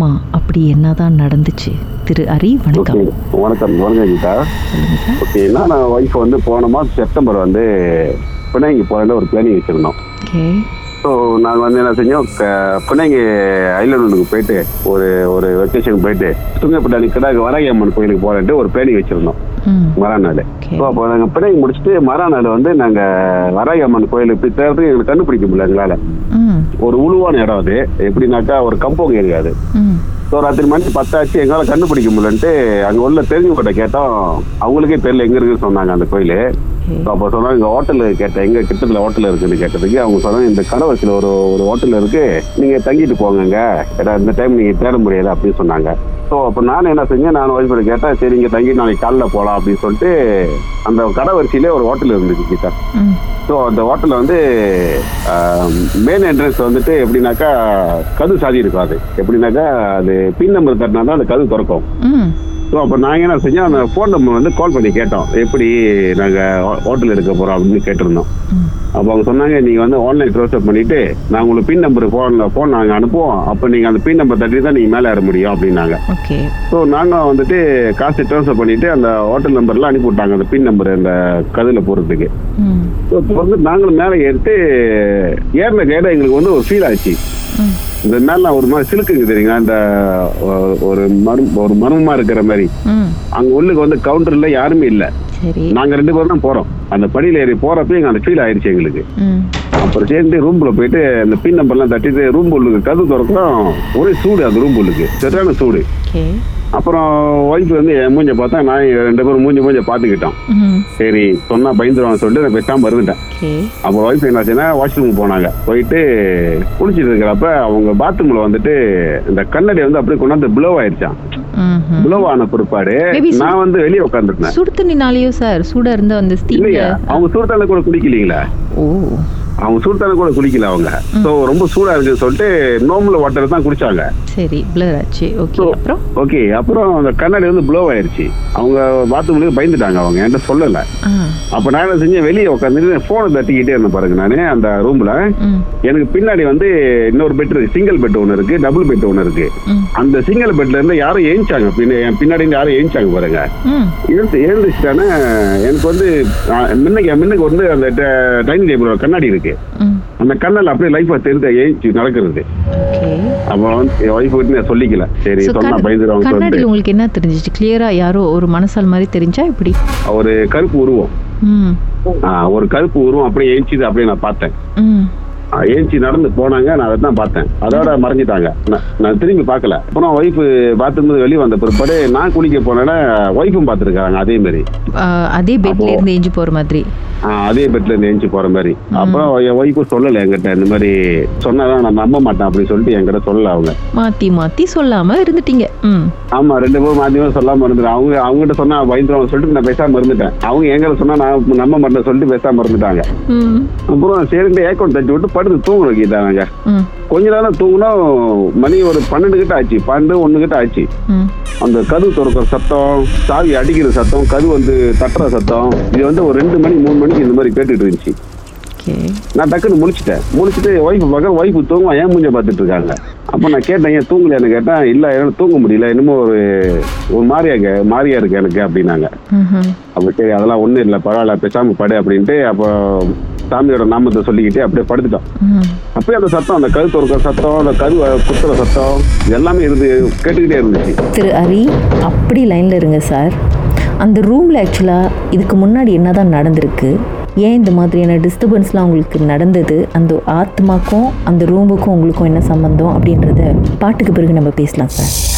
முன்னாடி என்னதான் நடந்துச்சு? திரு ஹரி வணக்கம். வணக்கம் வணக்கம் கீதா. சொல்லுங்க சார். ஓகே நான் ஒய்ஃப் வந்து போன மாதம் செப்டம்பர் வந்து பிணைங்கி போகிறேன் ஒரு பிளானிங் வச்சுருந்தோம். ஓகே. ஸோ நாங்கள் வந்து என்ன செஞ்சோம் க- பிணைங்கி ஐலாண்டுக்கு போயிட்டு ஒரு ஒரு வெக்கேஷன் போயிட்டு துங்கப்பட்டாணி கிடாக்கு வராகி அம்மன் கோயிலுக்கு போகிறேன்ட்டு ஒரு பிளானிங் வச்சுருந்தோம். ம். மறாநாள் Okay. ஸோ அப்போ நாங்கள் பிணைங்கி முடிச்சுட்டு மறாநாள் வந்து நாங்கள் வராகி அம்மன் கோயிலுக்கு போய் தேடுறதுக்கு எங்களுக்கு கண்டுபிடிக்க முடியல எங்களால். ஒரு உழுவான இடம் அது. எப்படின்னாக்கா ஒரு கம்பவுண்ட் ஏரியா அது. ஸோ ராத்திரி மணி பத்தாச்சு எங்களால் கண்டுபிடிக்க முடியலன்ட்டு அங்கே உள்ள தெரிஞ்சவங்கிட்ட கேட்டோம். அவங்களுக்கே தெரியல எங்கே இருக்குன்னு சொன்னாங்க அந்த கோயில். ஸோ அப்போ சொன்னாங்க இங்கே ஹோட்டல் கேட்டேன். எங்கே கிட்டத்தில் ஹோட்டல் இருக்குன்னு கேட்டதுக்கு அவங்க சொன்னாங்க இந்த கடவசியில் ஒரு ஒரு ஹோட்டல் இருக்கு. நீங்கள் தங்கிட்டு போங்கங்க. ஏன்னா இந்த டைம் நீங்கள் தேட முடியாது அப்படின்னு சொன்னாங்க. ஸோ அப்போ நான் என்ன செஞ்சேன் நான் ஒய்ஃபை கேட்டேன் சரி இங்கே தங்கி நாளைக்கு காலைல போகலாம் அப்படின்னு சொல்லிட்டு அந்த கடவரிசையிலே ஒரு ஹோட்டல் இருந்துச்சு ம். ஸோ அந்த ஹோட்டலில் வந்து மெயின் என்ட்ரன்ஸ் வந்துட்டு எப்படின்னாக்கா கது சாதி இருக்கும் அது எப்படின்னாக்கா அது பின் நம்பர் தட்டினா தான் அந்த கது திறக்கும். ஸோ அப்போ நாங்கள் என்ன செஞ்சோம் அந்த ஃபோன் நம்பர் வந்து கால் பண்ணி கேட்டோம். எப்படி நாங்கள் ஹோட்டல் எடுக்க போகிறோம் அப்படின்னு கேட்டிருந்தோம். அப்போ அவங்க சொன்னாங்க நீங்கள் வந்து ஆன்லைன் க்ளோஸ்அப் பண்ணிவிட்டு நான் உங்களுக்கு பின் நம்பர் ஃபோனில் ஃபோன் நாங்கள் அனுப்புவோம். அப்போ நீங்கள் அந்த பின் நம்பர் தட்டி தான் நீங்கள் மேலே ஏற முடியும் அப்படின்னாங்க. ஸோ நாங்கள் வந்துட்டு காசு ட்ரான்ஸ்ஃபர் பண்ணிவிட்டு அந்த ஹோட்டல் நம்பர்லாம் அனுப்பி விட்டாங்க அந்த பின் நம்பர் அந்த கதில் போகிறதுக்கு ஸோ இப்போ வந்து நாங்களும் மேலே ஏறிட்டு ஏறின கேட எங்களுக்கு வந்து ஒரு ஃபீல் ஆச்சு. இந்த மேலாம் ஒரு மாதிரி சிலுக்குங்க தெரியுங்களா? இந்த ஒ- ஒரு மரு ஒரு மர்மமா இருக்கிற மாதிரி. அங்க உள்ளுக்கு வந்து கவுண்டர்ல யாருமே இல்ல. நாங்க ரெண்டு பேரும் தான் போறோம். அந்த படியில ஏறி போறப்ப எங்க அந்த ஃபீல் ஆயிடுச்சு எங்களுக்கு. அப்புறம் சேர்ந்து ரூம்ல போயிட்டு அந்த பின் நம்பர்லாம் தட்டிட்டு ரூம் உள்ளுக்கு கது திறக்கிறோம் ஒரே சூடு அந்த ரூம் உள்ளுக்கு. சரியான சூடு. அப்புறம் ஒய்ஃப் வந்து என் மூஞ்ச பார்த்தா நான் ரெண்டு பேரும் மூஞ்சி மூஞ்ச பார்த்துக்கிட்டோம். சரி சொன்னா பயந்துருவான்னு சொல்லிட்டு நான் பேசாம இருந்துட்டேன். ஓகே. அப்போ ஒய்ஃப் என்னாச்சுன்னா வாஷ்ரூம் போனாங்க. போயிட்டு குளிச்சிட்டு இருக்கிறப்ப அவங்க பாத்ரூம்ல வந்துட்டு இந்த கண்ணாடி வந்து அப்படியே கொண்டாந்து ப்ளோ ஆயிடுச்சான் ப்ளோ ஆன பிற்பாடு நான் வந்து வெளியே உட்காந்துருந்தேன் சுடு தண்ணினாலேயோ சார் சூடா இருந்த ஸ்டீம்ல அவங்க சூடுத்தான கூட குளிக்கலீங்களா ஓ. அவங்க சூடுத்தான கூட குளிக்கல அவங்க. சோ ரொம்ப சூடா இருக்குன்னு சொல்லிட்டு நார்மல் வாட்டர் தான் குடிச்சாங்க. சரி பிளர் ஆச்சு. ஓகே அப்புறம்? ஓகே அப்புறம் அந்த கண்ணாடி வந்து ப்ளோ ஆயிருச்சு. அவங்க பாத்ரூம்ல பயந்துட்டாங்க அவங்க என்கிட்ட சொல்லல. அப்ப நான் என்ன செஞ்சேன் வெளியே உட்காந்துட்டு போனை தட்டிக்கிட்டே இருந்தேன் பாருங்க நானு அந்த ரூம்ல எனக்கு பின்னாடி வந்து இன்னொரு பெட் இருக்கு சிங்கிள் பெட் ஒன்று இருக்கு டபுள் பெட் ஒன்று இருக்கு. அந்த சிங்கிள் பெட்ல இருந்து யாரும் ஏஞ்சாங்க பின்னாடி யாரும் ஏஞ்சாங்க பாருங்க. எழுந்துச்சுட்டானே எனக்கு வந்து முன்னுக்கு முன்னுக்கு வந்து அந்த டைனிங் டேபிள் கண்ணாடி இருக்கு. ம். அந்த கண்ணால் அப்படியே லைஃபா தெரிஞ்ச ஏஞ்சி நடக்கிறது. ஓகே அப்போ வந்து என் ஒய்ஃப் கிட்ட நான் சொல்லிக்கல. சரி சொன்னா பயந்துருவாங்க உங்களுக்கு என்ன தெரிஞ்சிச்சு? கிளியரா யாரோ ஒரு மனசால் மாதிரி தெரிஞ்சா இப்படி ஒரு கருப்பு உருவம். ஒரு கருப்பு உருவம் அப்படியே ஏஞ்சிது அப்படியே நான் பார்த்தேன். ஏஞ்சி நடந்து போனாங்க நான் அதை தான் பார்த்தேன். அதோட மறைஞ்சிட்டாங்க. நான்- திரும்பி பார்க்கல. அப்புறம் ஒய்ஃப் பார்த்தும்போது வெளியே வந்த பிற்பாடு நான் குளிக்க போனேன்னா ஒய்ஃபும் பார்த்துருக்காங்க அதே மாதிரி அதே பெட்ல இருந்து எஞ்சி போற மாதிரி. அதே பெட்ல இருந்து எஞ்சி போற மாதிரி அப்புறம் என் ஒய்ஃபும் சொல்லல என்கிட்ட இந்த மாதிரி சொன்னாதான் நான் நம்ப மாட்டேன் அப்படின்னு சொல்லிட்டு என்கிட்ட சொல்லல அவங்க. மாத்தி மாத்தி சொல்லாம இருந்துட்டீங்க. ஆமா ரெண்டு பேரும் மாத்தியமா சொல்லாம இருந்துட்டேன். அவங்க அவங்ககிட்ட சொன்னா பயந்துருவாங்க சொல்லிட்டு நான் பேசாம இருந்துட்டேன். அவங்க எங்கிட்ட சொன்னா நான் நம்ப மாட்டேன் சொல்லிட்டு பேசாம இருந்துட்டாங்க. அப்புறம் சரிண்டு ஏக்கௌண்ட் தட்டி விட்டு படுத்து தூங்கணும் கீதா நாங்க ம். கொஞ்ச நேரம் தூங்கினோம் மணி ஒரு பன்னெண்டு கிட்ட ஆச்சு பன்னெண்டு ஒண்ணு கிட்ட ஆச்சு. அந்த கதவு திறக்கிற சத்தம் சாவி அடிக்கிற சத்தம் கதவு வந்து தட்டுற சத்தம் இது வந்து ஒரு ரெண்டு மணி மூணு மணிக்கு இந்த மாதிரி கேட்டுட்டு இருந்துச்சு. ஓகே. நான் டக்குன்னு முடிச்சிட்டேன் முடிச்சுட்டு ஒய்ஃப் பார்க்க ஒய்ஃப் தூங்குவா ஏன் மூஞ்ச பார்த்துட்டு இருக்காங்க? அப்போ நான் கேட்டேன் ஏன் தூங்கலையான்னு? கேட்டேன் இல்லை என்னால் தூங்க முடியல. இன்னமும் ஒரு ஒரு மாதிரியா மாதிரியா இருக்கு எனக்கு அப்படின்னாங்க. அப்போ சரி அதெல்லாம் ஒன்றும் இல்லை பரவாயில்ல பேசாம படு அப்படின்ட்டு அப்போ சாமியோட நாமத்தை சொல்லிக்கிட்டு அப்படியே படுத்துட்டோம். அப்பயே அந்த சத்தம் அந்த கரு துறக்கிற சத்தம் அந்த கரு குத்துற சத்தம் எல்லாமே இருந்து கேட்டுக்கிட்டே இருந்துச்சு. திரு ஹரி அப்படி லைனில் இருங்க சார். அந்த ரூமில் ஆக்சுவலாக இதுக்கு முன்னாடி என்ன தான் நடந்திருக்கு? ஏன் இந்த மாதிரியான டிஸ்டர்பன்ஸ்லாம் உங்களுக்கு நடந்தது? அந்த ஆத்மாக்கும் அந்த ரூமுக்கும் உங்களுக்கும் என்ன சம்பந்தம் அப்படின்றத பாட்டுக்கு பிறகு நம்ம பேசலாம் சார்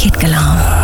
நீங்கள் கேட்கலாம்